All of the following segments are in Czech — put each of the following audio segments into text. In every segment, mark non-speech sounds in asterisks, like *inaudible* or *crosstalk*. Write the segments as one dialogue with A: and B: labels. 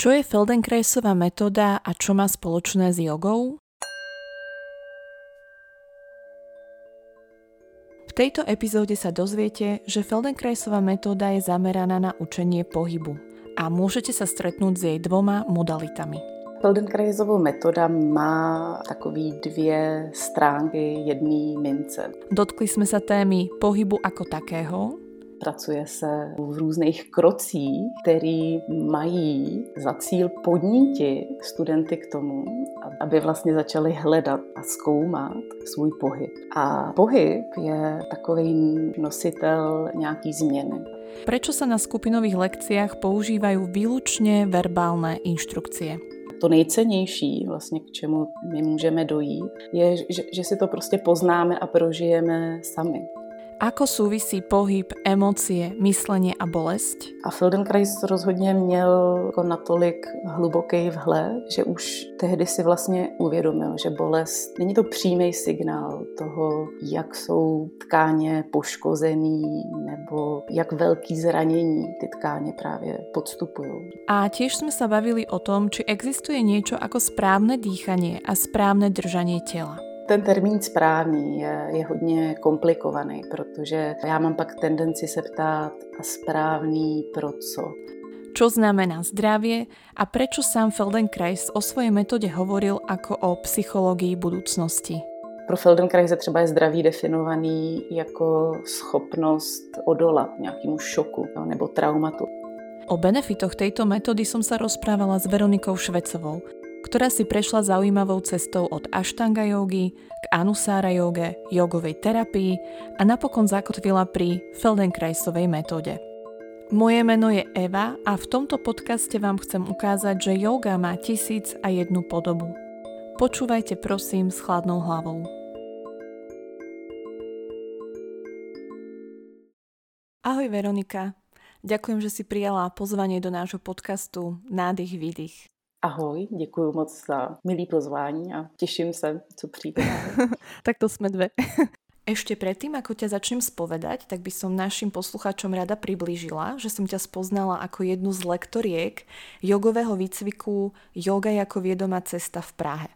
A: Čo je Feldenkraisová metóda a čo má spoločné s jogou? V tejto epizóde sa dozviete, že Feldenkraisová metóda je zameraná na učenie pohybu a môžete sa stretnúť s jej dvoma modalitami.
B: Feldenkraisovou metoda má takový dvě stránky jedné mince.
A: Dotkli sme sa témy pohybu ako takého,
B: Pracuje se v různých krocích, který mají za cíl podnítit studenty k tomu, aby vlastně začali hledat a zkoumat svůj pohyb. A pohyb je takový nositel nějaký změny.
A: Prečo sa na skupinových lekciách používajú výlučne verbálne inštrukcie?
B: to nejcennější, vlastně k čemu my můžeme dojít, je, že, že si to prostě poznáme a prožijeme sami.
A: Ako súvisí pohyb, emócie, myslenie a bolesť?
B: A Feldenkrais rozhodně měl jako natolik hluboký vhled, že už tehdy si vlastně uvědomil, že bolest není to přímý signál toho, jak jsou tkáně poškozený nebo jak velký zranění ty tkáně právě podstupují.
A: A tiež sme sa bavili o tom, či existuje niečo ako správne dýchanie a správne držanie tela.
B: Ten termín správný je, je hodně komplikovaný, protože já mám pak tendenci se ptát a správný pro co.
A: Čo znamená zdravie a prečo sám Feldenkrais o svojej metóde hovoril ako o psychológii budúcnosti?
B: Pro Feldenkraise třeba je zdraví definovaný jako schopnost odolat nějakému šoku nebo traumatu.
A: O benefitoch tejto metódy som sa rozprávala s Veronikou Švecovou, ktorá si prešla zaujímavou cestou od Ashtanga jogy k Anusara joge, jogovej terapii a napokon zakotvila pri Feldenkraisovej metóde. Moje meno je Eva a v tomto podcaste vám chcem ukázať, že yoga má tisíc a jednu podobu. Počúvajte prosím s chladnou hlavou. Ahoj Veronika, ďakujem, že si prijala pozvanie do nášho podcastu Nádych výdych.
B: Ahoj, děkuji moc za milý pozvání a těším se, co přijde. *laughs*
A: tak to sme dve. *laughs* Ešte predtým, ako ťa začnem spovedať, tak by som našim posluchačom rada priblížila, že som ťa spoznala ako jednu z lektoriek jogového výcviku Yoga ako viedomá cesta v Prahe.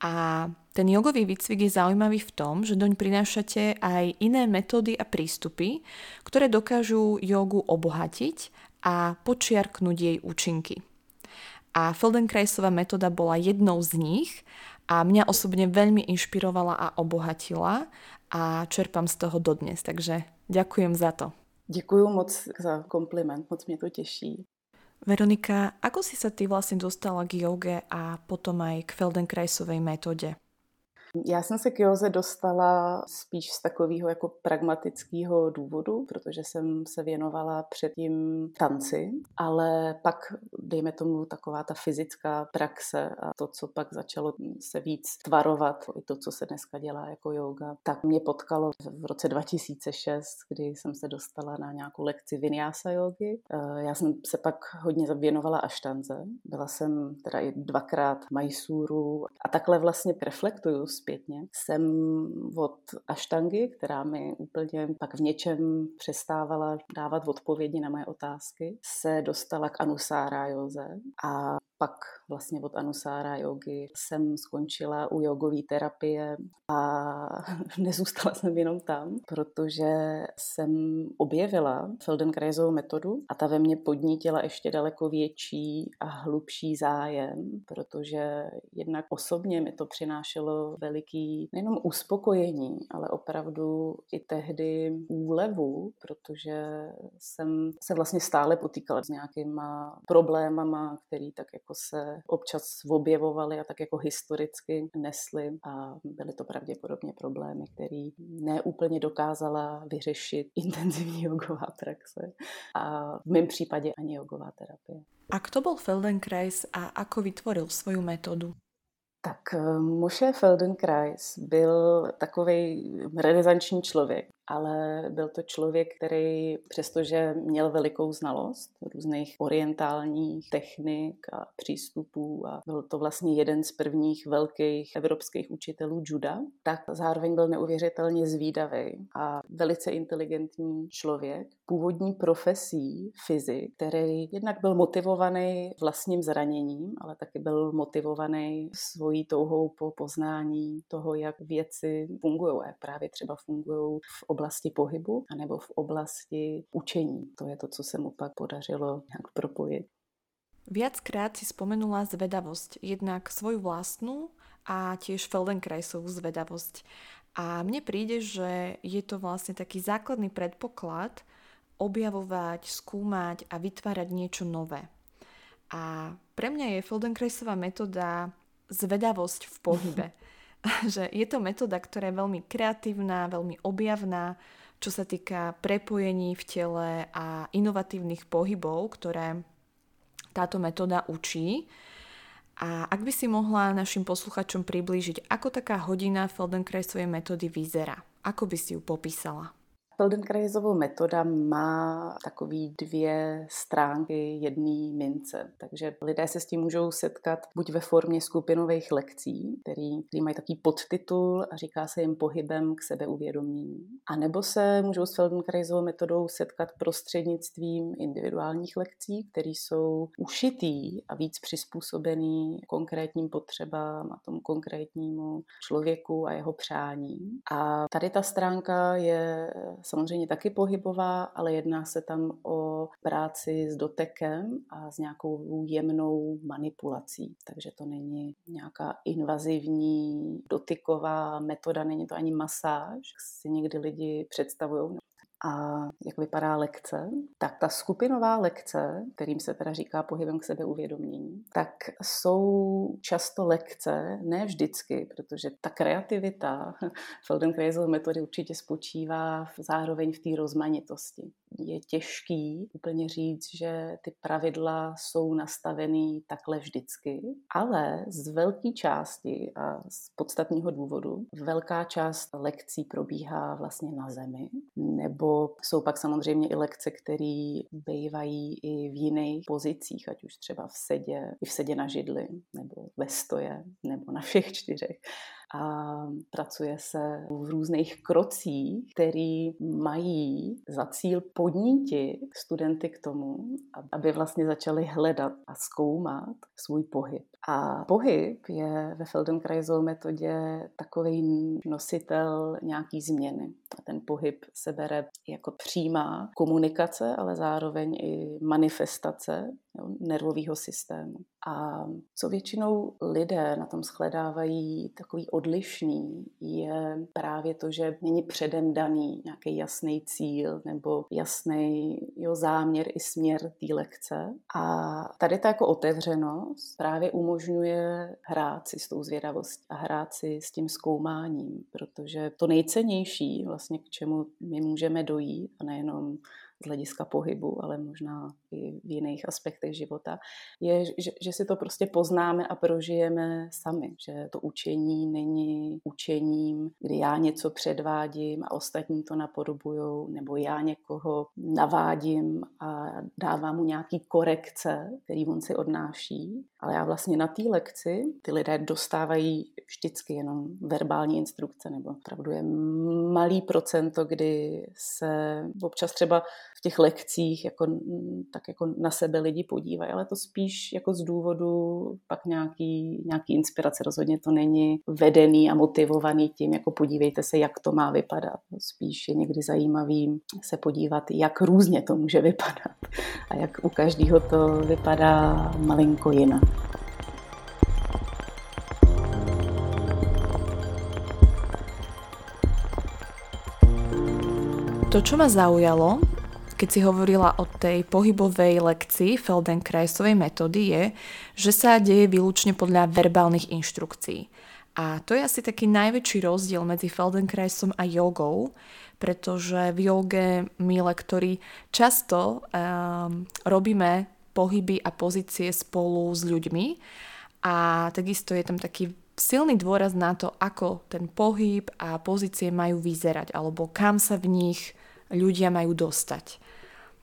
A: A ten jogový výcvik je zaujímavý v tom, že doň prinášate aj iné metódy a prístupy, ktoré dokážu jogu obohatiť a počiarknúť jej účinky. A Feldenkraisová metóda bola jednou z nich a mňa osobne veľmi inšpirovala a obohatila a čerpám z toho dodnes, takže ďakujem za to.
B: Děkuji moc za kompliment, moc mě to těší.
A: Veronika, ako si sa ty vlastne dostala k joge a potom aj k Feldenkraisovej metóde?
B: Já jsem se k józe dostala spíš z takového jako pragmatického důvodu, protože jsem se věnovala předtím tanci, ale pak, dejme tomu, taková ta fyzická praxe a to, co pak začalo se víc tvarovat, i to, co se dneska dělá jako yoga, tak mě potkalo v roce 2006, kdy jsem se dostala na nějakou lekci vinyasa jogy. Eh, já jsem se pak hodně věnovala aštanze. Byla jsem teda i dvakrát Majsuru a takhle vlastně reflektuju zpětně, jsem od aštangy, která mi úplně pak v něčem přestávala dávat odpovědi na moje otázky, se dostala k Anusára Joze a pak vlastně od Anusára jogy jsem skončila u jogové terapie a *laughs* nezůstala jsem jenom tam, protože jsem objevila Feldenkraisovou metodu a ta ve mně podnítila ještě daleko větší a hlubší zájem, protože jednak osobně mi to přinášelo veliký nejenom uspokojení, ale opravdu i tehdy úlevu, protože jsem se vlastně stále potýkala s nějakýma problémama, který tak jako se občas objevovaly a tak jako historicky nesly a byly to pravděpodobně problémy, které neúplně dokázala vyřešit *laughs* intenzivní jogová praxe a v mém případě ani jogová terapie.
A: A kto bol Feldenkrais a ako vytvoril svoju metódu?
B: Tak eh, Moshe Feldenkrais byl takový renesanční člověk ale byl to člověk, který přestože měl velikou znalost různých orientálních technik a přístupů a byl to vlastně jeden z prvních velkých evropských učitelů juda, tak zároveň byl neuvěřitelně zvídavý a velice inteligentní člověk, původní profesí fyzik, který jednak byl motivovaný vlastním zraněním, ale taky byl motivovaný svojí touhou po poznání toho, jak věci fungují a právě třeba fungují v oblasti pohybu anebo v oblasti učení. To je to, co se mu pak podařilo nějak propojit.
A: Viackrát si spomenula zvedavosť, jednak svoju vlastnú a tiež Feldenkraisovú zvedavosť. A mne príde, že je to vlastne taký základný predpoklad objavovať, skúmať a vytvárať niečo nové. A pre mňa je Feldenkraisová metóda zvedavosť v pohybe. *laughs* že je to metóda, ktorá je veľmi kreatívna, veľmi objavná, čo sa týka prepojení v tele a inovatívnych pohybov, ktoré táto metóda učí. A ak by si mohla našim posluchačom priblížiť, ako taká hodina Feldenkraisovej metódy vyzerá, ako by si ju popísala?
B: Feldenkraisovou metoda má takový dvě stránky jedné mince. Takže lidé se s tím můžou setkat buď ve formě skupinových lekcí, který, který mají takový podtitul a říká se jim pohybem k sebeuvědomění. A nebo se můžou s Feldenkraisovou metodou setkat prostřednictvím individuálních lekcí, které jsou ušitý a víc přizpůsobený konkrétním potřebám a tomu konkrétnímu člověku a jeho přání. A tady ta stránka je samozřejmě taky pohybová, ale jedná se tam o práci s dotekem a s nějakou jemnou manipulací. Takže to není nějaká invazivní dotyková metoda, není to ani masáž, si někdy lidi představují a jak vypadá lekce, tak ta skupinová lekce, kterým se teda říká pohybem k sebeuvědomění, tak jsou často lekce, ne vždycky, protože ta kreativita *laughs* Feldenkraisovy metody určitě spočívá zároveň v té rozmanitosti je těžký úplně říct, že ty pravidla jsou nastavený takhle vždycky, ale z velké části a z podstatného důvodu velká část lekcí probíhá vlastně na zemi, nebo jsou pak samozřejmě i lekce, které bývají i v jiných pozicích, ať už třeba v sedě, i v sedě na židli, nebo ve stoje, nebo na všech čtyřech. A pracuje se v různých krocích, který mají za cíl podnítit studenty k tomu, aby vlastně začali hledat a zkoumat svůj pohyb. A pohyb je ve Feldenkraisové metodě takový nositel nějaký změny. A ten pohyb se bere jako přímá komunikace, ale zároveň i manifestace nervového systému. A co většinou lidé na tom shledávají takový odlišný, je právě to, že není předem daný nějaký jasný cíl nebo jasný jo, záměr i směr té lekce. A tady ta jako otevřenost právě umožňuje hrát si s tou zvědavostí a hrát si s tím zkoumáním, protože to nejcennější, vlastně k čemu my můžeme dojít, a nejenom z hlediska pohybu, ale možná i v jiných aspektech života, je, že, že si to prostě poznáme a prožijeme sami. Že to učení není učením, kdy já něco předvádím a ostatní to napodobujou, nebo já někoho navádím a dávám mu nějaký korekce, který on si odnáší. Ale já vlastně na té lekci ty lidé dostávají vždycky jenom verbální instrukce, nebo opravdu je malý procento, kdy se občas třeba v těch lekcích jako, tak jako na sebe lidi podívají, ale to spíš jako z důvodu pak nějaký, nějaký inspirace. Rozhodně to není vedený a motivovaný tím, jako podívejte se, jak to má vypadat. Spíš je někdy zajímavý se podívat, jak různě to může vypadat a jak u každého to vypadá malinko jinak.
A: To, čo ma zaujalo, keď si hovorila o tej pohybovej lekcii Feldenkraisovej metódy, je, že sa deje výlučne podľa verbálnych inštrukcií. A to je asi taký najväčší rozdiel medzi Feldenkraisom a jogou, pretože v joge my lektori často um, robíme pohyby a pozície spolu s ľuďmi a takisto je tam taký silný dôraz na to, ako ten pohyb a pozície majú vyzerať, alebo kam sa v nich ľudia majú dostať.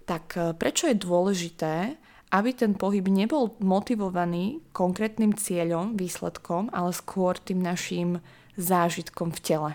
A: Tak e, prečo je dôležité, aby ten pohyb nebol motivovaný konkrétnym cieľom, výsledkom, ale skôr tým naším zážitkom v tele?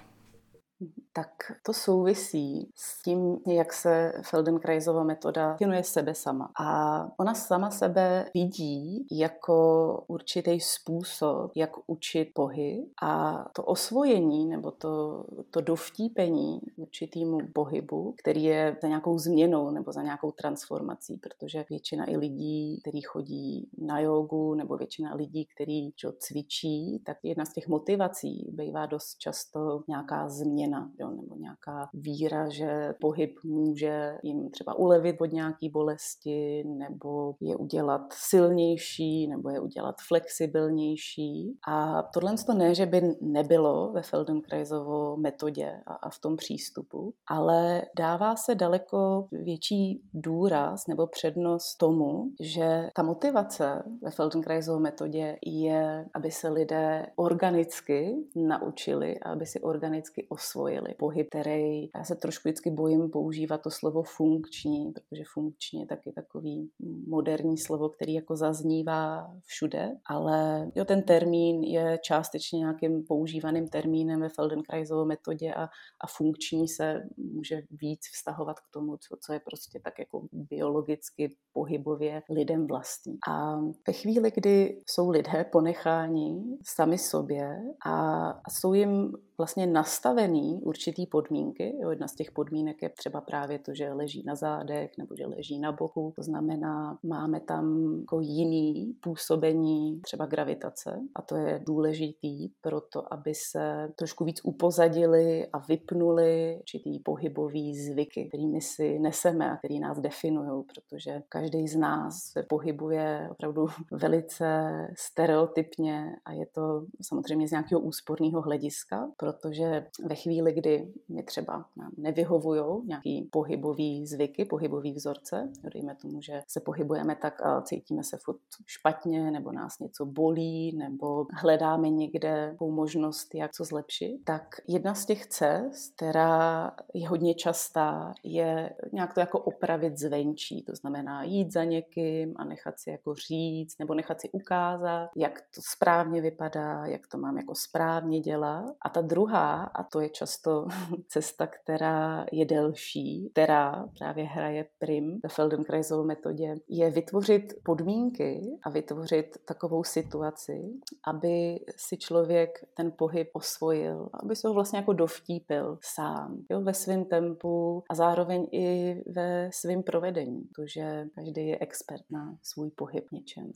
B: Tak to souvisí s tím, jak se Feldenkraisova metoda definuje sebe sama. A ona sama sebe vidí jako určitý způsob, jak učit pohyb a to osvojení nebo to, to dovtípení určitýmu pohybu, který je za nějakou změnou nebo za nějakou transformací, protože většina i lidí, kteří chodí na jogu nebo většina lidí, kteří cvičí, tak jedna z těch motivací bývá dost často nějaká změna jo, nebo nějaká víra, že pohyb může jim třeba ulevit od nějaké bolesti nebo je udělat silnější nebo je udělat flexibilnější. A tohle to ne, že by nebylo ve Feldenkraisovo metodě a, a v tom přístupu, ale dává se daleko větší důraz nebo přednost tomu, že ta motivace ve Feldenkraisovo metodě je, aby se lidé organicky naučili a aby si organicky osvojili pohyb, který, já se trošku vždycky bojím používat to slovo funkční, protože funkční je taky takový moderní slovo, který jako zaznívá všude, ale jo, ten termín je částečně nějakým používaným termínem ve Feldenkraisově metodě a, a funkční se může víc vztahovat k tomu, co, co je prostě tak jako biologicky, pohybově lidem vlastní. A ve chvíli, kdy jsou lidé ponecháni sami sobě a, a jsou jim vlastně nastavený určitý podmínky. Jo, jedna z těch podmínek je třeba právě to, že leží na zádech nebo že leží na boku. To znamená, máme tam jako jiný působení třeba gravitace a to je důležitý pro to, aby se trošku víc upozadili a vypnuli určitý pohybový zvyky, kterými si neseme a který nás definují, protože každý z nás se pohybuje opravdu *laughs* velice stereotypně a je to samozřejmě z nějakého úsporného hlediska, protože ve chvíli, kdy mi třeba nevyhovují nějaký pohybový zvyky, pohybový vzorce, dejme tomu, že se pohybujeme tak a cítíme se furt špatně, nebo nás něco bolí, nebo hledáme někde možnost, jak co zlepšit, tak jedna z těch cest, která je hodně častá, je nějak to jako opravit zvenčí. To znamená jít za někým a nechat si jako říct, nebo nechat si ukázat, jak to správně vypadá, jak to mám jako správně dělat. A ta druhá, a to je často *laughs* cesta, která je delší, která právě hraje prim ve Feldenkraisově metodě, je vytvořit podmínky a vytvořit takovou situaci, aby si člověk ten pohyb osvojil, aby se ho vlastně jako dovtípil sám, jo, ve svém tempu a zároveň i ve svém provedení, protože každý je expert na svůj pohyb něčem.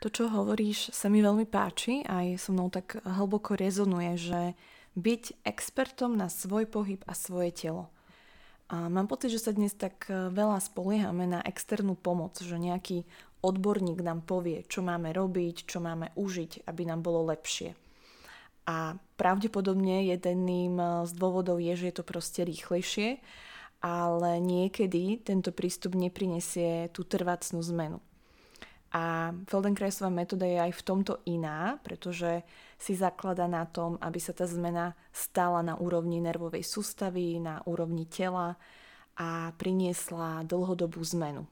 A: To, čo hovoríš, sa mi veľmi páči a aj so mnou tak hlboko rezonuje, že byť expertom na svoj pohyb a svoje telo. A mám pocit, že sa dnes tak e, veľa spoliehame na externú pomoc, že nejaký odborník nám povie, čo máme robiť, čo máme užiť, aby nám bolo lepšie. A pravdepodobne jedným e, z dôvodov je, že je to proste rýchlejšie, ale niekedy tento prístup neprinesie tú trvácnú zmenu. A Feldenkraisová metóda je aj v tomto iná, pretože si zaklada na tom, aby sa tá zmena stala na úrovni nervovej sústavy, na úrovni tela a priniesla dlhodobú zmenu.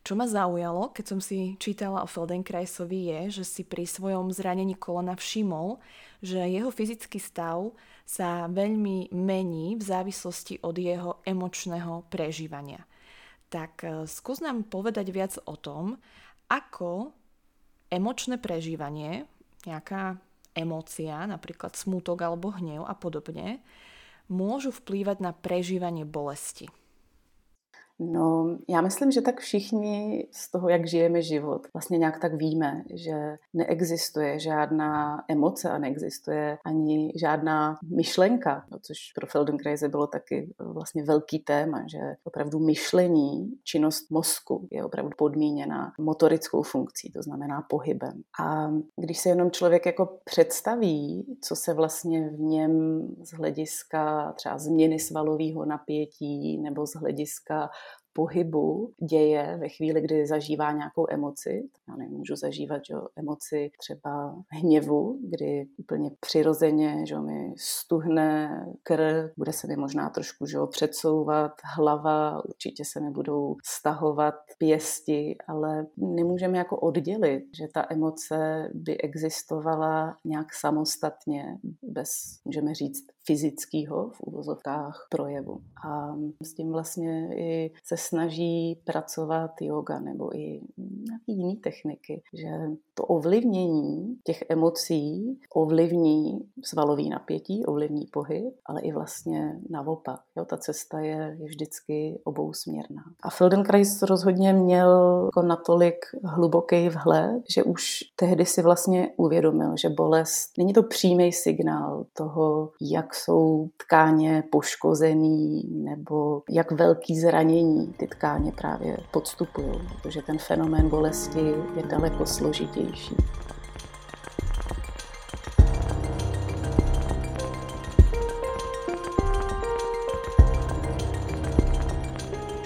A: Čo ma zaujalo, keď som si čítala o Feldenkraisovi je, že si pri svojom zranení kolena všimol, že jeho fyzický stav sa veľmi mení v závislosti od jeho emočného prežívania. Tak eh, skús nám povedať viac o tom, ako emočné prežívanie, nejaká emócia, napríklad smútok alebo hnev a podobne, môžu vplývať na prežívanie bolesti.
B: No, já myslím, že tak všichni z toho, jak žijeme život, vlastně nějak tak víme, že neexistuje žádná emoce a neexistuje ani žádná myšlenka, no, což pro Feldenkrais bylo taky vlastně velký téma, že opravdu myšlení, činnost mozku je opravdu podmíněna motorickou funkcí, to znamená pohybem. A když se jenom člověk jako představí, co se vlastně v něm z hlediska třeba změny svalového napětí nebo z hlediska pohybu děje ve chvíli, kdy zažívá nějakou emoci. Já nemůžu zažívat že, emoci třeba hněvu, kdy úplně přirozeně že, mi stuhne krk, bude se mi možná trošku že, předsouvat hlava, určitě se mi budou stahovat pěsti, ale nemůžeme jako oddělit, že ta emoce by existovala nějak samostatně, bez, můžeme říct, fyzického v úvozovkách projevu. A s tím vlastně i se snaží pracovat yoga nebo i nějaké jiné techniky, že to ovlivnění těch emocí ovlivní svalový napětí, ovlivní pohyb, ale i vlastně naopak. Jo, ta cesta je, je vždycky obousměrná. A Feldenkrais rozhodně měl jako natolik hluboký vhled, že už tehdy si vlastně uvědomil, že bolest není to přímý signál toho, jak jsou tkáně poškozený nebo jak velký zranění ty tkáně právě podstupují, protože ten fenomén bolesti je daleko složitější.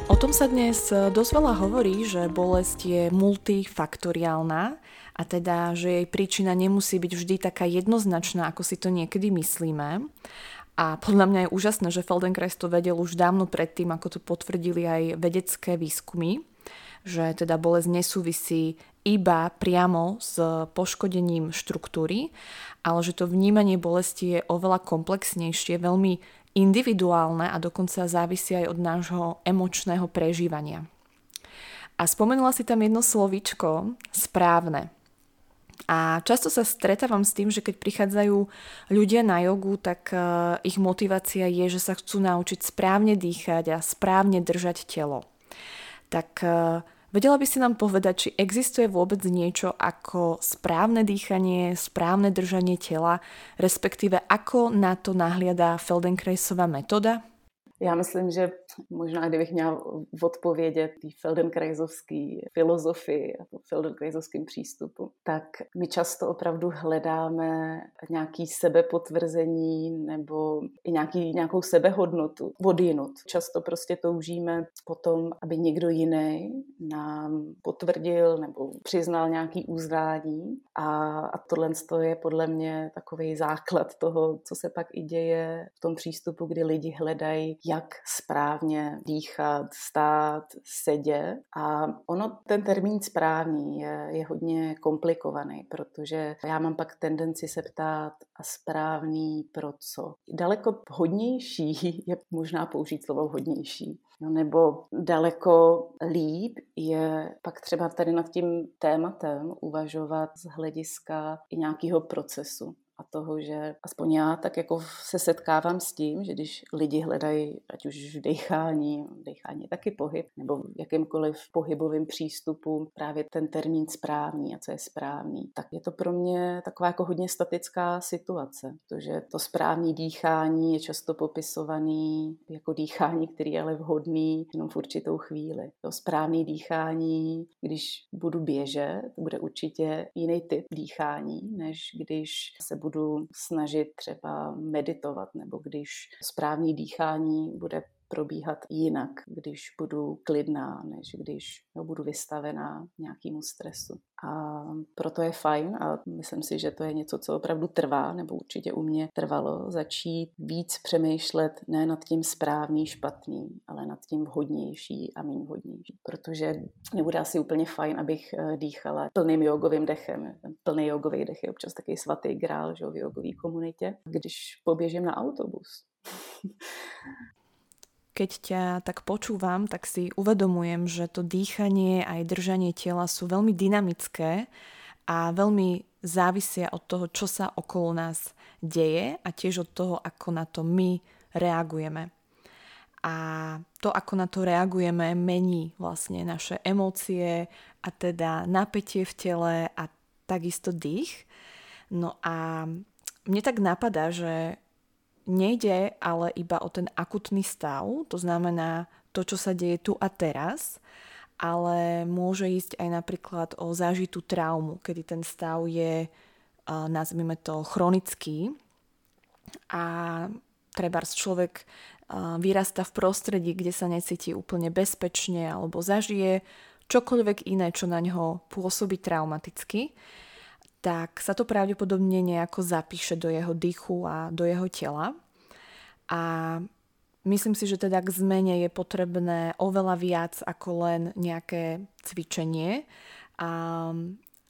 A: O tom sa dnes dosť veľa hovorí, že bolesť je multifaktoriálna a teda, že jej príčina nemusí byť vždy taká jednoznačná, ako si to niekedy myslíme. A podľa mňa je úžasné, že Feldenkrais to vedel už dávno predtým, ako to potvrdili aj vedecké výskumy, že teda bolesť nesúvisí iba priamo s poškodením štruktúry, ale že to vnímanie bolesti je oveľa komplexnejšie, veľmi individuálne a dokonca závisí aj od nášho emočného prežívania. A spomenula si tam jedno slovíčko, správne. A často sa stretávam s tým, že keď prichádzajú ľudia na jogu, tak uh, ich motivácia je, že sa chcú naučiť správne dýchať a správne držať telo. Tak uh, vedela by si nám povedať, či existuje vôbec niečo ako správne dýchanie, správne držanie tela, respektíve ako na to nahliadá Feldenkraisová metóda?
B: Já myslím, že možná kdybych měla odpovědět té Feldenkraisovské filozofii a Feldenkraisovským přístupu, tak my často opravdu hledáme nějaký sebepotvrzení nebo i nějaký, nějakou sebehodnotu odjinut. Často prostě toužíme potom, aby někdo jiný nám potvrdil nebo přiznal nějaký uznání a, a tohle je podle mě takový základ toho, co se pak i děje v tom přístupu, kdy lidi hledají, jak správně dýchat, stát, sedět. A ono, ten termín správný je, je hodně komplikovaný, protože já mám pak tendenci se ptát, a správný pro co? Daleko hodnější *laughs* je možná použít slovo hodnější. No, nebo daleko líp je pak třeba tady nad tím tématem uvažovat z hlediska i nějakého procesu a toho, že aspoň já tak jako se setkávám s tím, že když lidi hledají, ať už v dechání, dechání je taky pohyb, nebo v jakýmkoliv pohybovým přístupu právě ten termín správný a co je správný, tak je to pro mě taková jako hodně statická situace, protože to správné dýchání je často popisovaný jako dýchání, který je ale vhodný jenom v určitou chvíli. To správné dýchání, když budu běžet, bude určitě jiný typ dýchání, než když se budu snažit třeba meditovat, nebo když správný dýchání bude probíhat jinak, když budu klidná, než když no, budu vystavená nějakému stresu. A proto je fajn a myslím si, že to je něco, co opravdu trvá, nebo určitě u mě trvalo, začít víc přemýšlet ne nad tím správný, špatný, ale nad tím vhodnější a méně vhodnější. Protože nebude asi úplně fajn, abych eh, dýchala plným jogovým dechem. Plný jogový dech je občas taky svatý grál že, v jogové komunitě. Když poběžím na autobus, *laughs*
A: keď ťa tak počúvam, tak si uvedomujem, že to dýchanie aj držanie tela sú veľmi dynamické a veľmi závisia od toho, čo sa okolo nás deje a tiež od toho, ako na to my reagujeme. A to, ako na to reagujeme, mení vlastne naše emócie a teda napätie v tele a takisto dých. No a mne tak napadá, že nejde ale iba o ten akutný stav, to znamená to, čo sa deje tu a teraz, ale môže ísť aj napríklad o zážitú traumu, kedy ten stav je, nazvime to, chronický a treba človek vyrasta v prostredí, kde sa necíti úplne bezpečne alebo zažije čokoľvek iné, čo na ňo pôsobí traumaticky, tak sa to pravdepodobne nejako zapíše do jeho dychu a do jeho tela. A myslím si, že teda k zmene je potrebné oveľa viac ako len nejaké cvičenie, a,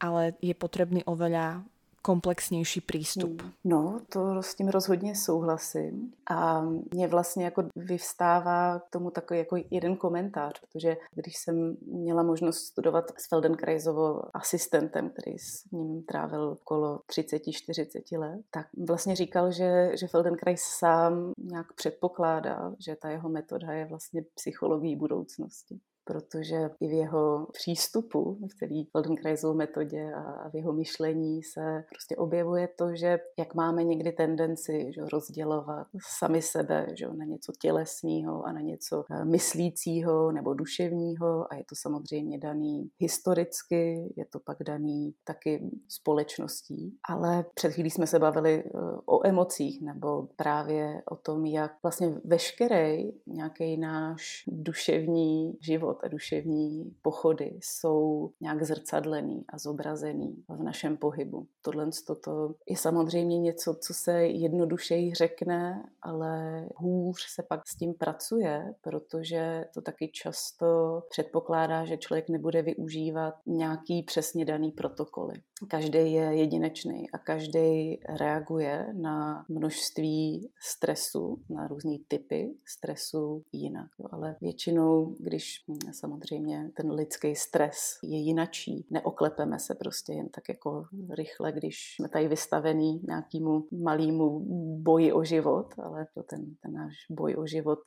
A: ale je potrebný oveľa komplexnější přístup.
B: No, to s tím rozhodně souhlasím. A mě vlastně jako vyvstává k tomu takový jako jeden komentář, protože když jsem měla možnost studovat s Feldenkraisovo asistentem, který s ním trávil okolo 30-40 let, tak vlastně říkal, že, že Feldenkrais sám nějak předpokládá, že ta jeho metoda je vlastně psychologií budoucnosti protože i v jeho přístupu, v celý Feldenkraisovou metodě a v jeho myšlení se prostě objevuje to, že jak máme někdy tendenci že, rozdělovat sami sebe že, na něco tělesného a na něco eh, myslícího nebo duševního. A je to samozřejmě daný historicky, je to pak daný taky společností, ale před chvílí jsme se bavili eh, o emocích nebo právě o tom, jak vlastně veškerý nějaký náš duševní život život a duševní pochody jsou nějak zrcadlený a zobrazený v našem pohybu. Tohle toto je samozřejmě něco, co se jednodušeji řekne, ale hůř se pak s tím pracuje, protože to taky často předpokládá, že člověk nebude využívat nějaký přesně daný protokoly. Každý je jedinečný a každý reaguje na množství stresu, na různé typy stresu jinak. Ale většinou, když samozřejmě ten lidský stres je jinačí. Neoklepeme se prostě jen tak jako rychle, když jsme tady vystavený nějakému malému boji o život, ale to ten, ten náš boj o život,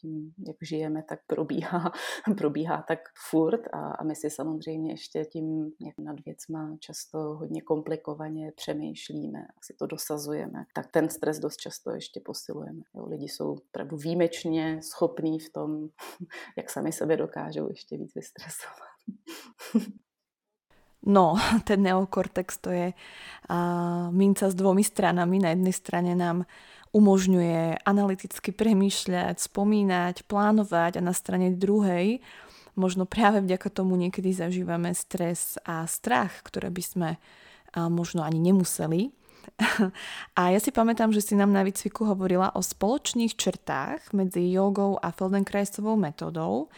B: jak žijeme, tak probíhá, *laughs* probíhá tak furt a, a my si samozřejmě ještě tím, jak nad věcma často hodně komplikovaně přemýšlíme, jak si to dosazujeme, tak ten stres dost často ještě posilujeme. Jo, lidi jsou opravdu výjimečně schopní v tom, *laughs* jak sami sebe dokážou ještě ještě víc vystresovat.
A: No, *laughs* ten neokortex to je minca s dvomi stranami. Na jednej strane nám umožňuje analyticky premýšľať, spomínať, plánovať a na strane druhej možno práve vďaka tomu niekedy zažívame stres a strach, ktoré by sme možno ani nemuseli. *laughs* A ja si pamätám, že si nám na výcviku hovorila o spoločných črtách medzi jogou a Feldenkraisovou metodou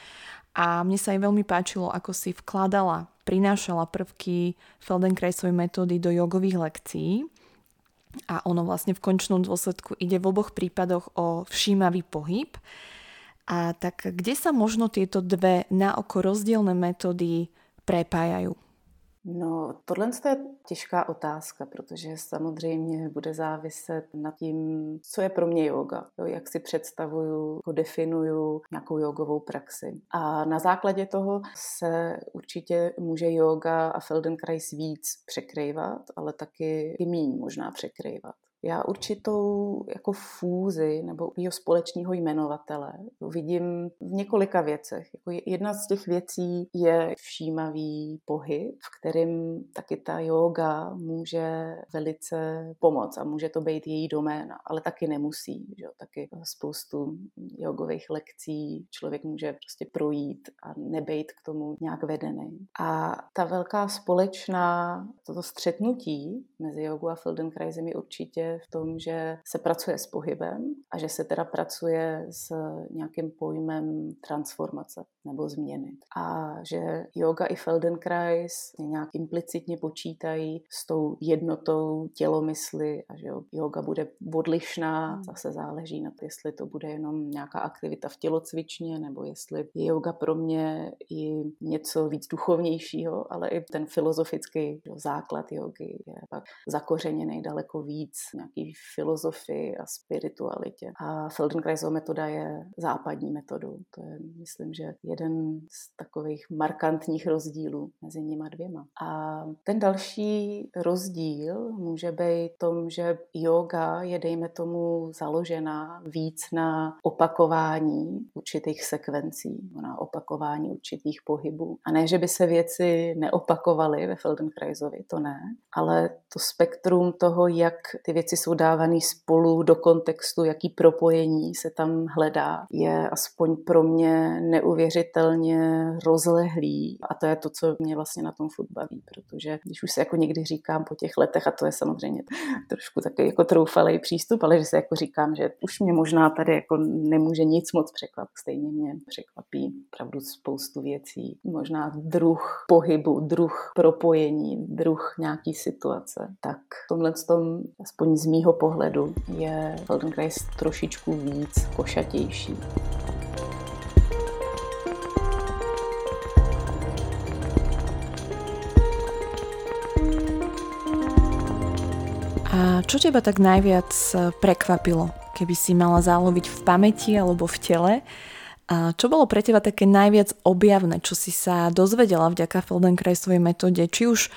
A: a mne sa aj veľmi páčilo, ako si vkladala, prinášala prvky Feldenkraisovej metódy do jogových lekcií. A ono vlastne v končnom dôsledku ide v oboch prípadoch o všímavý pohyb. A tak kde sa možno tieto dve na oko rozdielne metódy prepájajú?
B: No, tohle je těžká otázka, protože samozřejmě bude záviset na tím, co je pro mě yoga, jo, jak si představuju, jako definuju nějakou jogovou praxi. A na základě toho se určitě může yoga a Feldenkrais víc překrývat, ale taky i míň možná překrývat. Já určitou jako fúzi nebo jeho společného jmenovatele vidím v několika věcech. Jako jedna z těch věcí je všímavý pohyb, v kterým taky ta yoga může velice pomoct a může to být její doména, ale taky nemusí. Že? Taky spoustu jogových lekcí člověk může prostě projít a nebejt k tomu nějak vedený. A ta velká společná, toto střetnutí mezi jogou a Feldenkraisem je určitě v tom, že se pracuje s pohybem a že se teda pracuje s nějakým pojmem transformace nebo změny. A že yoga i Feldenkrais nějak implicitně počítají s tou jednotou tělomysly a že yoga bude odlišná, hmm. zase záleží na to, jestli to bude jenom nějaká aktivita v tělocvičně nebo jestli je yoga pro mě i něco víc duchovnějšího, ale i ten filozofický základ jogy je pak zakořeněný daleko víc nějaký filozofii a spiritualitě. A Feldenkraisova metoda je západní metodou. To je, myslím, že jeden z takových markantních rozdílů mezi nimi dvěma. A ten další rozdíl může být tom, že yoga je, dejme tomu, založená víc na opakování určitých sekvencí, na opakování určitých pohybů. A ne, že by se věci neopakovaly ve Feldenkraisovi, to ne, ale to spektrum toho, jak ty věci jsou dávané spolu do kontextu, jaký propojení se tam hledá, je aspoň pro mě neuvěřitelně rozlehlý. A to je to, co mě vlastně na tom furt baví, protože když už se jako někdy říkám po těch letech, a to je samozřejmě trošku takový jako troufalý přístup, ale že se jako říkám, že už mě možná tady jako nemůže nic moc překvapit. Stejně mě překvapí opravdu spoustu věcí. Možná druh pohybu, druh propojení, druh nějaký situace. Tak v tomhle tom, aspoň z mýho pohledu, je Feldenkrais trošičku víc košatější.
A: Čo teba tak najviac prekvapilo, keby si mala záloviť v pamäti alebo v tele? A čo bolo pre teba také najviac objavné, čo si sa dozvedela vďaka Feldenkraisovej metóde, či už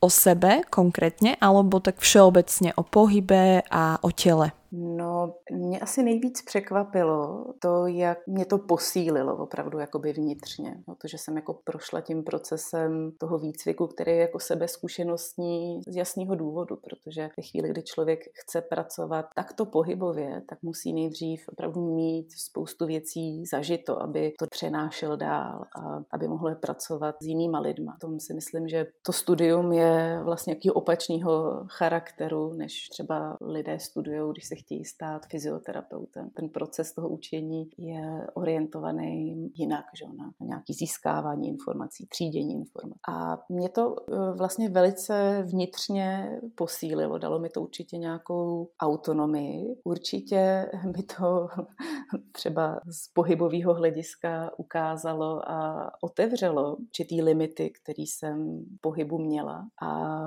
A: o sebe konkrétně, alebo tak všeobecně o pohybe a o těle?
B: No, mě asi nejvíc překvapilo to, jak mě to posílilo opravdu jakoby vnitřně. No, to, že jsem jako prošla tím procesem toho výcviku, který je jako sebezkušenostní z jasného důvodu, protože ve chvíli, kdy člověk chce pracovat takto pohybově, tak musí nejdřív opravdu mít spoustu věcí zažito, aby to přenášel dál a aby mohl pracovat s jinýma lidma. Tom si myslím, že to studium je vlastně jakého opačného charakteru, než třeba lidé studují, když se chtějí stát fyzioterapeutem. Ten proces toho učení je orientovaný jinak, že na nějaký získávání informací, třídění informací. A mě to e, vlastně velice vnitřně posílilo, dalo mi to určitě nějakou autonomii. Určitě mi to *laughs* třeba z pohybového hlediska ukázalo a otevřelo určitý limity, který jsem pohybu měla a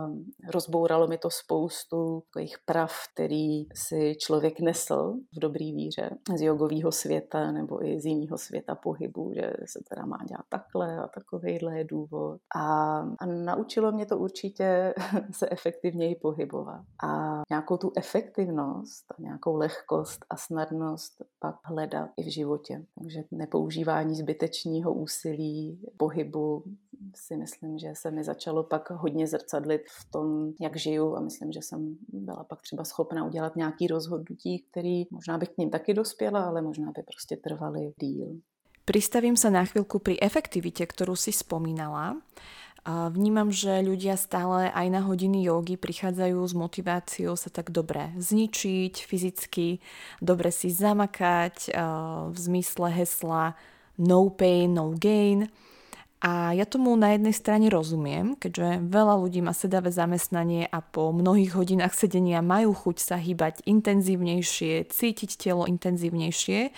B: rozbouralo mi to spoustu takových prav, který si člověk nesl v dobrý víře z jogového světa nebo i z jiného světa pohybu, že se teda má dělat takhle a takovejhle je důvod. A, a naučilo mě to určitě *laughs* se efektivněji pohybovat. A nějakou tu efektivnost, a nějakou lehkost a snadnost pak hledat i v životě. Takže nepoužívání zbytečného úsilí, pohybu, si myslím, že se mi začalo pak hodně zrcadlit v tom, jak žiju a myslím, že jsem byla pak třeba schopna udělat nějaký rozhodnutí, který možná bych k ním taky dospěla, ale možná by prostě trvaly díl.
A: Pristavím sa na chvíľku pri efektivite, ktorú si spomínala. Vnímam, že ľudia stále aj na hodiny jogy prichádzajú s motiváciou sa tak dobre zničiť fyzicky, dobre si zamakať v zmysle hesla no pain, no gain. A ja tomu na jednej strane rozumiem, keďže veľa ľudí má sedavé zamestnanie a po mnohých hodinách sedenia majú chuť sa hýbať intenzívnejšie, cítiť telo intenzívnejšie.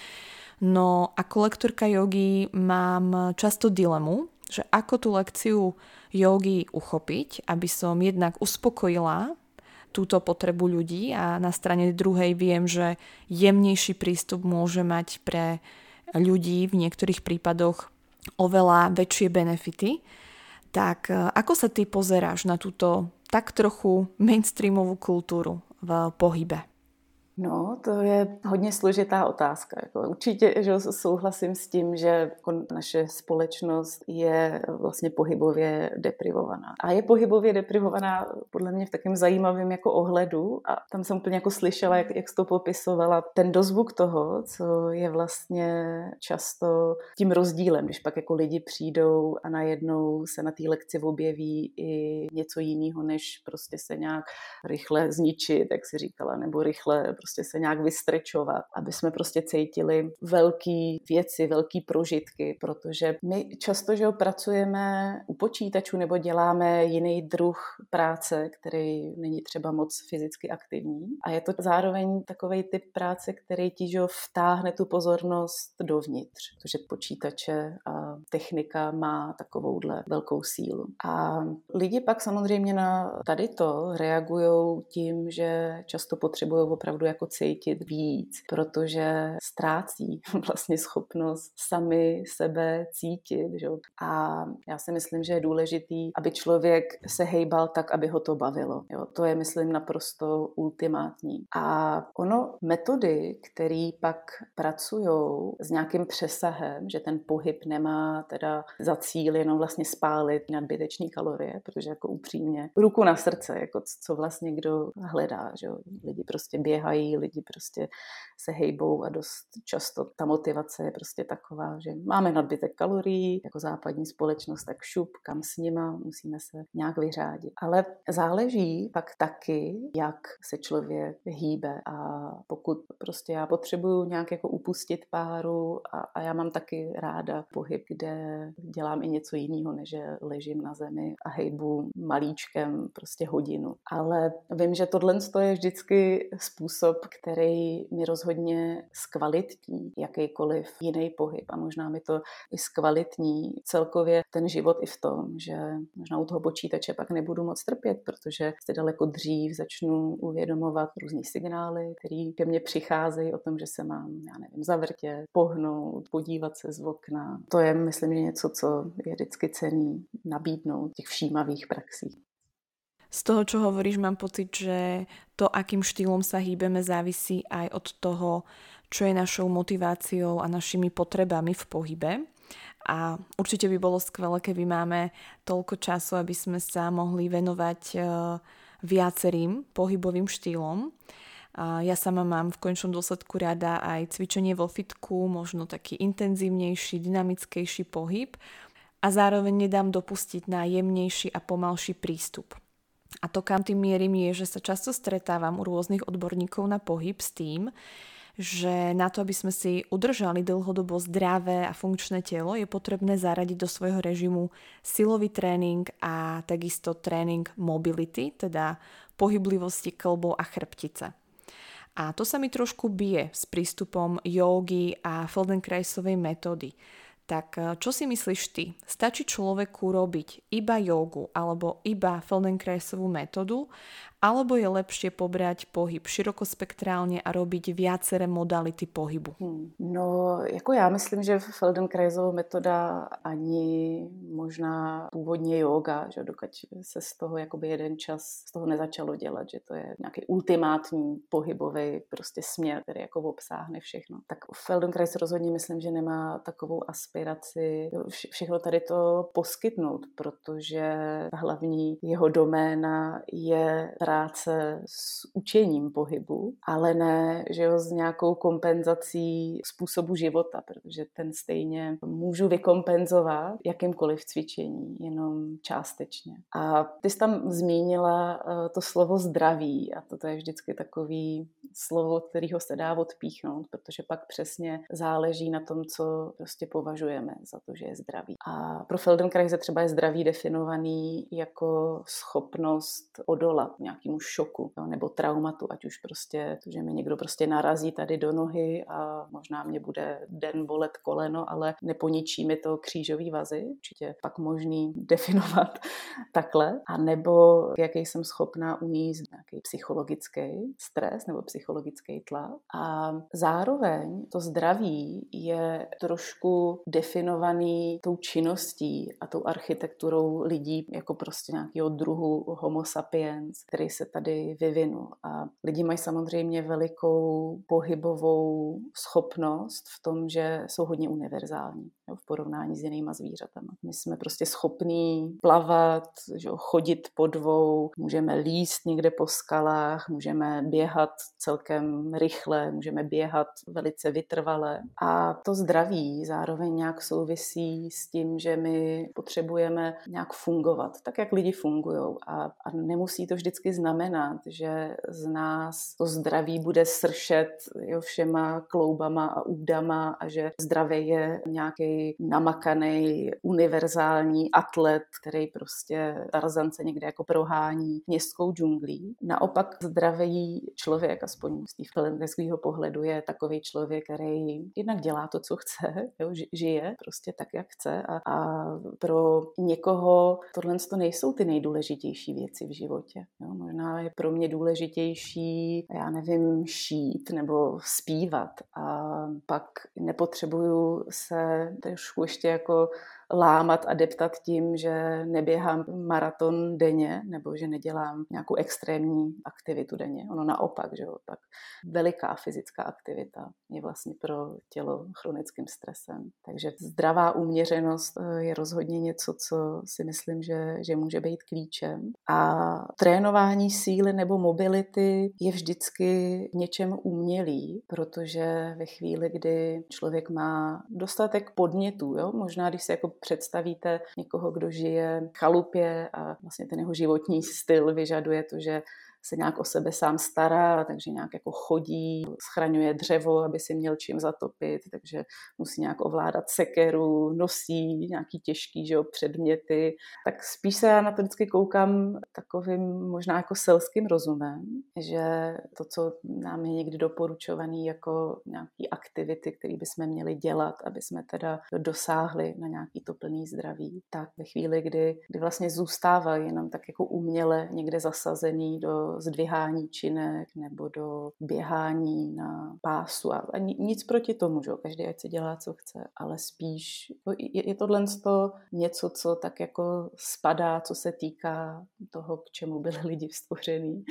A: No ako lektorka jogy mám často dilemu, že ako tú lekciu jogy uchopiť, aby som jednak uspokojila túto potrebu ľudí a na strane druhej viem, že jemnejší prístup môže mať pre ľudí v niektorých prípadoch oveľa väčšie benefity. Tak e, ako sa ty pozeráš na túto tak trochu mainstreamovú kultúru v pohybe?
B: No, to je hodně složitá otázka. Jako určitě že souhlasím s tím, že jako naše společnost je vlastně pohybově deprivovaná. A je pohybově deprivovaná podle mě v takém zajímavém jako ohledu. A tam jsem úplně jako slyšela, jak, jak jsi to popisovala, ten dozvuk toho, co je vlastně často tím rozdílem, když pak jako lidi přijdou a najednou se na té lekci objeví i něco jiného, než prostě se nějak rychle zničit, jak si říkala, nebo rychle prostě se nějak vystrečovat, aby jsme prostě cítili velký věci, velký prožitky, protože my často, že pracujeme u počítačů nebo děláme jiný druh práce, který není třeba moc fyzicky aktivní a je to zároveň takový typ práce, který ti že vtáhne tu pozornost dovnitř, protože počítače a technika má takovouhle velkou sílu. A lidi pak samozřejmě na tady to reagují tím, že často potřebují opravdu jako cítit víc, protože ztrácí *laughs* vlastně schopnost sami sebe cítit. Že? A já si myslím, že je důležitý, aby člověk se hejbal tak, aby ho to bavilo. Jo? To je, myslím, naprosto ultimátní. A ono, metody, které pak pracují s nějakým přesahem, že ten pohyb nemá teda za cíl jenom vlastně spálit nadbytečné kalorie, protože jako upřímně, ruku na srdce, jako co vlastně kdo hledá, že jo? lidi prostě běhají, lidi prostě se hejbou a dost často ta motivace je prostě taková, že máme nadbytek kalorií, jako západní společnost, tak šup, kam s nima, musíme se nějak vyřádit. Ale záleží pak taky, jak se člověk hýbe a pokud prostě já potřebuju nějak jako upustit páru a, a já mám taky ráda pohyb, kde dělám i něco jiného, než že ležím na zemi a hejbu malíčkem prostě hodinu. Ale vím, že tohle je vždycky způsob, který mi rozhodně zkvalitní jakýkoliv jiný pohyb a možná mi to i zkvalitní celkově ten život i v tom, že možná u toho počítače pak nebudu moc trpět, protože se daleko dřív začnu uvědomovat různý signály, které ke mně přicházejí o tom, že se mám, já nevím, zavrtět, pohnout, podívat se z okna. To je, myslím, že něco, co je vždycky cený nabídnout těch všímavých praxí.
A: Z toho, čo hovoríš, mám pocit, že to, akým štýlom sa hýbeme, závisí aj od toho, čo je našou motiváciou a našimi potrebami v pohybe. A určite by bolo skvelé, keby máme toľko času, aby sme sa mohli venovať e, viacerým pohybovým štýlom. Ja sama mám v končnom dôsledku rada aj cvičenie vo fitku, možno taký intenzívnejší, dynamickejší pohyb a zároveň nedám dopustiť na jemnejší a pomalší prístup. A to, kam tým mierim, je, že sa často stretávam u rôznych odborníkov na pohyb s tým, že na to, aby sme si udržali dlhodobo zdravé a funkčné telo, je potrebné zaradiť do svojho režimu silový tréning a takisto tréning mobility, teda pohyblivosti klbov a chrbtice. A to sa mi trošku bije s prístupom jógy a Feldenkraisovej metódy. Tak eh, čo si myslíš ty? Stačí človeku robiť iba jogu alebo iba Feldenkraisovú metódu alebo je lepšie pobrať pohyb širokospektrálně a robiť viaceré modality pohybu? Hmm.
B: No, jako já myslím, že Feldenkraisová metoda ani možná původně yoga, že dokud se z toho jakoby jeden čas z toho nezačalo dělat, že to je nějaký ultimátní pohybový prostě směr, který jako obsáhne všechno. Tak Feldenkrais rozhodně myslím, že nemá takovou aspiraci všechno tady to poskytnout, protože hlavní jeho doména je práce s učením pohybu, ale ne, že jo, s nějakou kompenzací způsobu života, protože ten stejně můžu vykompenzovat jakýmkoliv cvičení, jenom částečně. A ty jsi tam zmínila eh, to slovo zdraví a to je vždycky takový slovo, kterého se dá odpíchnout, protože pak přesně záleží na tom, co prostě považujeme za to, že je zdravý. A pro Feldenkrais třeba je zdraví definovaný jako schopnost odolat nějakému šoku jo, nebo traumatu, ať už prostě, to, že mi někdo prostě narazí tady do nohy a možná mě bude den bolet koleno, ale neponičí mi to křížový vazy, určitě pak možný *laughs* definovat takhle, a nebo jaký jsem schopná uníst nějaký psychologický stres nebo psychologický tlak. A zároveň to zdraví je trošku definovaný tou činností a tou architekturou lidí jako prostě nějakého druhu homo sapiens, který se tady vyvinul. A lidi mají samozřejmě velikou pohybovou schopnost v tom, že jsou hodně univerzální jo, v porovnání s jinýma zvířatama. My jsme prostě schopní plavat, že jo, chodit po dvou, můžeme líst někde po skalách, můžeme běhat celkem rychle, můžeme běhat velice vytrvale. A to zdraví zároveň nějak souvisí s tím, že my potřebujeme nějak fungovat, tak jak lidi fungují. A, a nemusí to vždycky znamenat, že z nás to zdraví bude sršet jo, všema kloubama a údama a že zdraví je nějaký namakaný, univerzální atlet, který prostě Tarzance někde jako prohání městskou džunglí. Naopak zdravý člověk, aspoň z těch pohledu, je takový člověk, který jednak dělá to, co chce, jo, žije prostě tak, jak chce a, a pro někoho tohle to nejsou ty nejdůležitější věci v životě. Jo. Možná je pro mě důležitější, já nevím, šít nebo zpívat. A pak nepotřebuju se trošku ještě jako lámat a deptat tím, že neběhám maraton denně nebo že nedělám nějakou extrémní aktivitu denně. Ono naopak, že jo, tak veliká fyzická aktivita je vlastně pro tělo chronickým stresem. Takže zdravá uměřenost eh, je rozhodně něco, co si myslím, že, že může být klíčem. A trénování síly nebo mobility je vždycky něčem umělý, protože ve chvíli, kdy člověk má dostatek podnětů, jo, možná když se jako představíte někoho, kdo žije v chalupě a vlastně ten jeho životní styl vyžaduje to, že se nějak o sebe sám stará, takže nějak jako chodí, schraňuje dřevo, aby si měl čím zatopit, takže musí nějak ovládat sekeru, nosí nějaký těžký že jo, předměty. Tak spíš se já na to vždycky koukám takovým možná jako selským rozumem, že to, co nám je někdy doporučovaný jako nějaký aktivity, které bychom měli dělat, aby jsme teda dosáhli na nějaký to plný zdraví, tak ve chvíli, kdy, kdy vlastně zůstávají jenom tak jako uměle někde zasazený do zdvihání činek nebo do běhání na pásu. A, nic proti tomu, že každý ať si dělá, co chce, ale spíš je, je tohle něco, co tak jako spadá, co se týká toho, k čemu byli *laughs* lidi stvoření,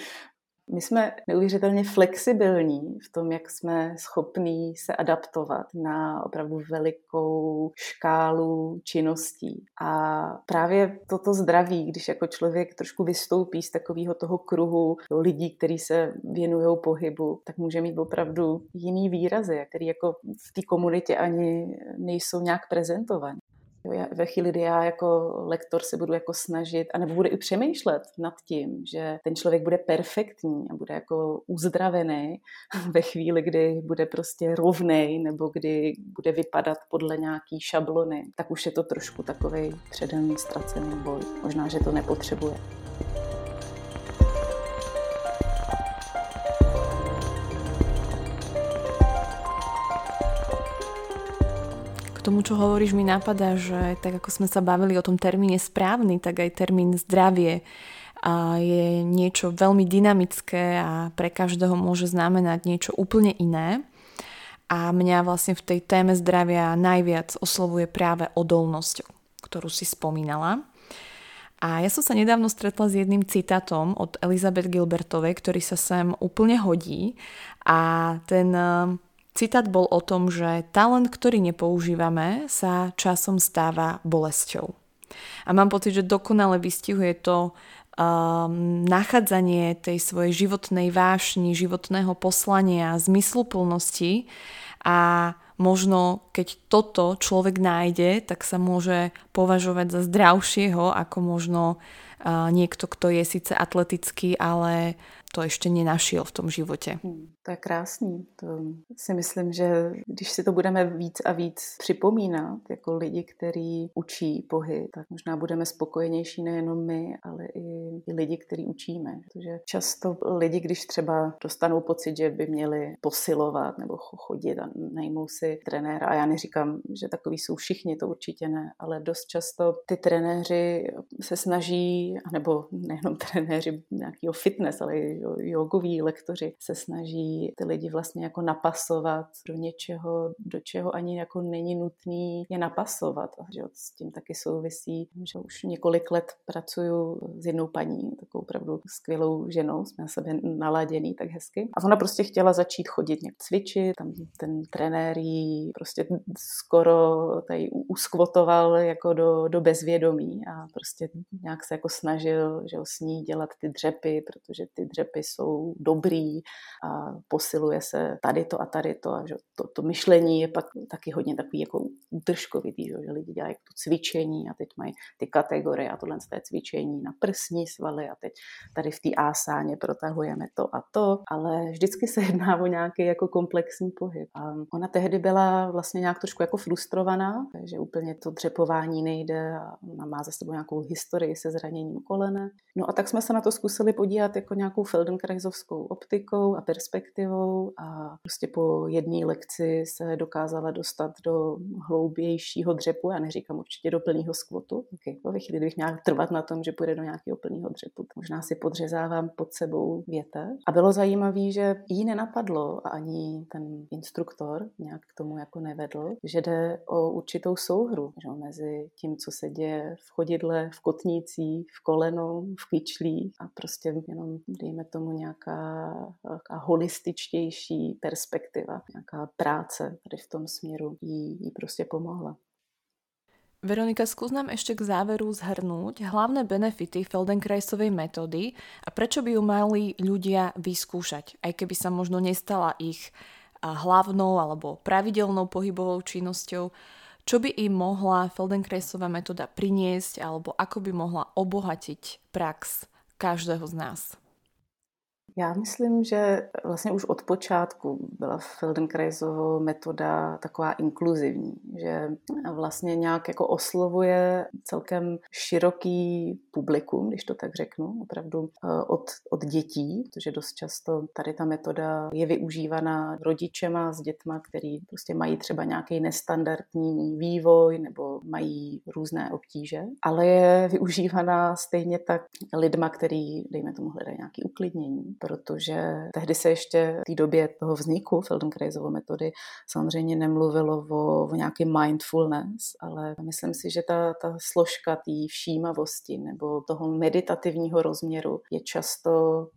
B: my jsme neuvěřitelně flexibilní v tom, jak jsme schopní se adaptovat na opravdu velikou škálu činností. A právě toto zdraví, když jako člověk trošku vystoupí z takového toho kruhu lidí, kteří se věnují pohybu, tak může mít opravdu jiný výrazy, který jako v té komunitě ani nejsou nějak prezentovaní. Ve chvíli, kdy já jako lektor se budu jako snažit, anebo bude i přemýšlet nad tím, že ten člověk bude perfektní a bude jako uzdravený *laughs* ve chvíli, kdy bude prostě rovnej nebo kdy bude vypadat podle nějaký šablony, tak už je to trošku takový předem ztracený boj. Možná, že to nepotřebuje.
A: Tomu, čo hovoríš, mi napadá, že tak ako sme sa bavili o tom termíne správny, tak aj termín zdravie a je niečo veľmi dynamické a pre každého môže znamenať niečo úplne iné. A mňa vlastne v tej téme zdravia najviac oslovuje práve odolnosť, ktorú si spomínala. A ja som sa nedávno stretla s jedným citátom od Elizabeth Gilbertovej, ktorý sa sem úplne hodí. A ten Citát bol o tom, že talent, ktorý nepoužívame, sa časom stáva bolesťou. A mám pocit, že dokonale vystihuje to um, nachádzanie tej svojej životnej vášni, životného poslania, zmysluplnosti a možno keď toto človek nájde, tak sa môže považovať za zdravšieho ako možno uh, niekto, kto je síce atletický, ale to ešte nenašiel v tom životě.
B: Hmm, to je krásný. To si myslím, že když si to budeme víc a víc připomínat jako lidi, kteří učí pohyb, tak možná budeme spokojenější nejenom my, ale i, lidi, kteří učíme. Protože často lidi, když třeba dostanou pocit, že by měli posilovat nebo chodit a najmou si trenéra, a já neříkám, že takový jsou všichni, to určitě ne, ale dost často ty trenéři se snaží, nebo nejenom *laughs* trenéři nějakého fitness, ale jogoví lektoři se snaží ty lidi vlastně jako napasovat do něčeho, do čeho ani jako není nutný je napasovat. A že s tím taky souvisí, že už několik let pracuju s jednou paní, takovou opravdu skvělou ženou, jsme na sebe naladěný tak hezky. A ona prostě chtěla začít chodit nějak cvičit, tam ten trenér jí prostě skoro tady uskvotoval jako do, do bezvědomí a prostě nějak se jako snažil, že s ní dělat ty dřepy, protože ty dřepy jsou dobrý a posiluje se tady to a tady to. A že to, to myšlení je pak taky hodně takový jako útržkovitý, že, lidi dělají to cvičení a teď mají ty kategorie a tohle je cvičení na prsní svaly a teď tady v té ásáně protahujeme to a to, ale vždycky se jedná o nějaký jako komplexní pohyb. A ona tehdy byla vlastně nějak trošku jako frustrovaná, že úplně to dřepování nejde a ona má za sebou nějakou historii se zraněním kolene. No a tak jsme se na to zkusili podívat jako nějakou Feldenkraisovskou optikou a perspektivou a prostě po jedné lekci se dokázala dostat do hloubějšího dřepu, já neříkám určitě do plného skvotu, okay. ve chvíli, kdybych měla trvat na tom, že půjde do nějakého plného dřepu, možná si podřezávám pod sebou větev. A bylo zajímavé, že jí nenapadlo a ani ten instruktor nějak k tomu jako nevedl, že jde o určitou souhru že, mezi tím, co se děje v chodidle, v kotnících, v kolenou, v kyčlích a prostě jenom, dejme tomu, nějaká, nějaká holističtější perspektiva, nějaká práce tady v tom směru jí, jí prostě pomohla.
A: Veronika, skús nám ešte k záveru zhrnúť hlavné benefity Feldenkraisovej metódy a prečo by ju mali ľudia vyskúšať, aj keby sa možno nestala ich hlavnou alebo pravidelnou pohybovou činnosťou. Čo by im mohla Feldenkraisová metóda priniesť alebo ako by mohla obohatiť prax každého z nás?
B: Já myslím, že vlastně už od počátku byla Feldenkraisovo metoda taková inkluzivní, že vlastně nějak jako oslovuje celkem široký publikum, když to tak řeknu, opravdu eh, od, od dětí, protože dost často tady ta metoda je využívaná rodičema s dětma, který prostě mají třeba nějaký nestandardní vývoj nebo mají různé obtíže, ale je využívaná stejně tak lidma, který, dejme tomu, hledají nějaký uklidnění, protože tehdy se ještě v té době toho vzniku Feldenkraisovy metody samozřejmě nemluvilo o, o nějaký mindfulness, ale myslím si, že ta, ta složka té všímavosti nebo toho meditativního rozměru je často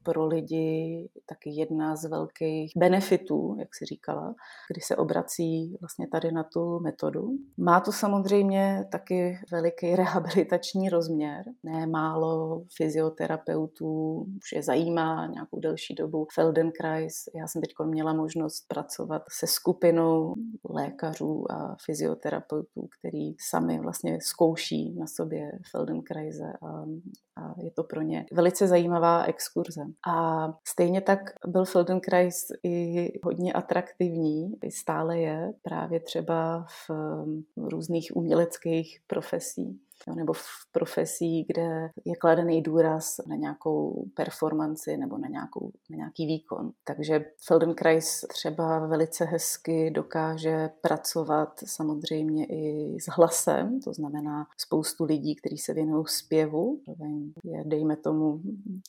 B: pro lidi taky jedna z velkých benefitů, jak si říkala, když se obrací vlastně tady na tu metodu. Má to samozřejmě taky veliký rehabilitační rozměr. Ne málo fyzioterapeutů už je zajímá nějakou nějakou delší dobu Feldenkrais. Já jsem teď měla možnost pracovat se skupinou lékařů a fyzioterapeutů, který sami vlastně zkouší na sobě Feldenkraise a, a je to pro ně velice zajímavá exkurze. A stejně tak byl Feldenkrais i hodně atraktivní, i stále je, právě třeba v různých uměleckých profesích nebo v profesí, kde je kladený důraz na nějakou performanci nebo na, nějakou, na nějaký výkon. Takže Feldenkrais třeba velice hezky dokáže pracovat samozřejmě i s hlasem, to znamená spoustu lidí, kteří se věnují zpěvu, je, dejme tomu,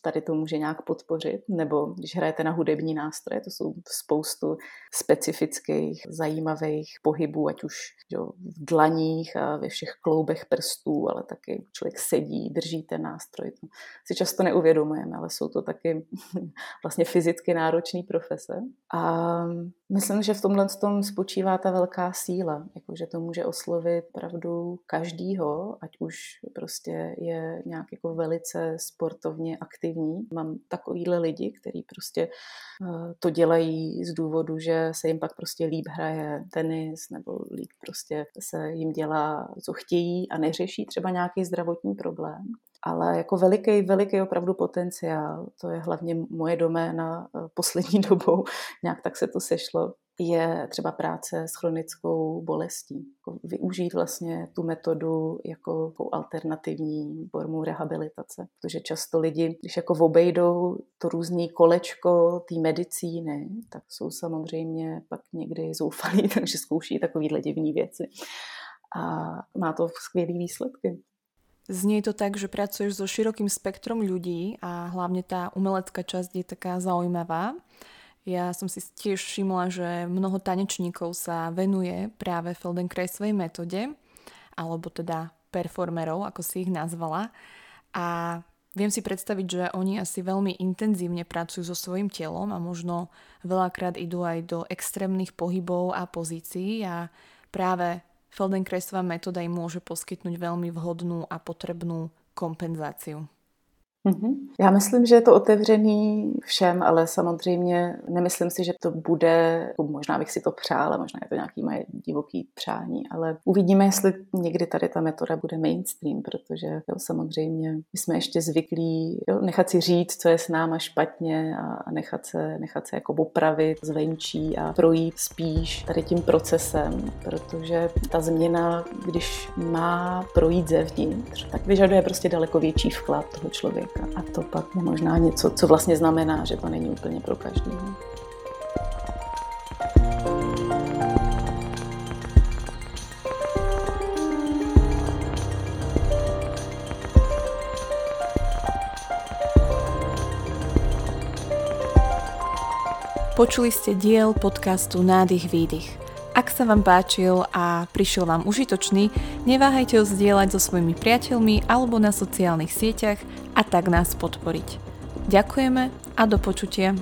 B: tady to může nějak podpořit, nebo když hrajete na hudební nástroje, to jsou spoustu specifických, zajímavých pohybů, ať už jo, v dlaních a ve všech kloubech prstů, ale taky člověk sedí, drží ten nástroj. To si často neuvědomujeme, ale jsou to taky *laughs* vlastně fyzicky náročné profese. A myslím, že v tomhle tom spočívá ta velká síla, jako že to může oslovit pravdu každýho, ať už prostě je nějak jako velice sportovně aktivní. Mám takovýhle lidi, kteří prostě eh, to dělají z důvodu, že se jim pak prostě líp hraje tenis nebo líp prostě se jim dělá, co chtějí a neřeší třeba nějaký zdravotní problém. Ale jako veliký, veliký opravdu potenciál, to je hlavně moje doména eh, poslední *laughs* dobou, nějak tak se to sešlo, je třeba práce s chronickou bolestí. Jako využít vlastně tu metodu jako alternativní formu rehabilitace. Protože často lidi, když jako obejdou to různý kolečko té medicíny, tak jsou samozřejmě pak někdy zoufalí, *laughs* takže zkouší takovýhle divné věci a má to skvělé výsledky.
A: Znie to tak, že pracuješ so širokým spektrom ľudí a hlavne tá umelecká časť je taká zaujímavá. Ja som si tiež všimla, že mnoho tanečníkov sa venuje práve Feldenkraisovej metóde, alebo teda performerov, ako si ich nazvala. A viem si predstaviť, že oni asi veľmi intenzívne pracujú so svojím telom a možno veľakrát idú aj do extrémnych pohybov a pozícií a práve Feldenkraisová metóda im môže poskytnúť veľmi vhodnú a potrebnú kompenzáciu.
B: Mm-hmm. Já myslím, že je to otevřený všem, ale samozřejmě nemyslím si, že to bude, jako možná bych si to přála, možná je to nějaký moje divoký přání, ale uvidíme, jestli někdy tady ta metoda bude mainstream, protože jo, samozřejmě my jsme ještě zvyklí jo, nechat si říct, co je s náma špatně a nechat se, nechat se jako opravit zvenčí a projít spíš tady tím procesem, protože ta změna, když má projít zevnitř, tak vyžaduje prostě daleko větší vklad toho člověka. A to pak je možná něco, co vlastně znamená, že to není úplně pro každého.
A: Počuli ste diel podcastu Nádych výdych. Ak sa vám páčil a prišiel vám užitočný, neváhajte ho zdieľať so svojimi priateľmi alebo na sociálnych sieťach a tak nás podporiť. Ďakujeme a do počutia.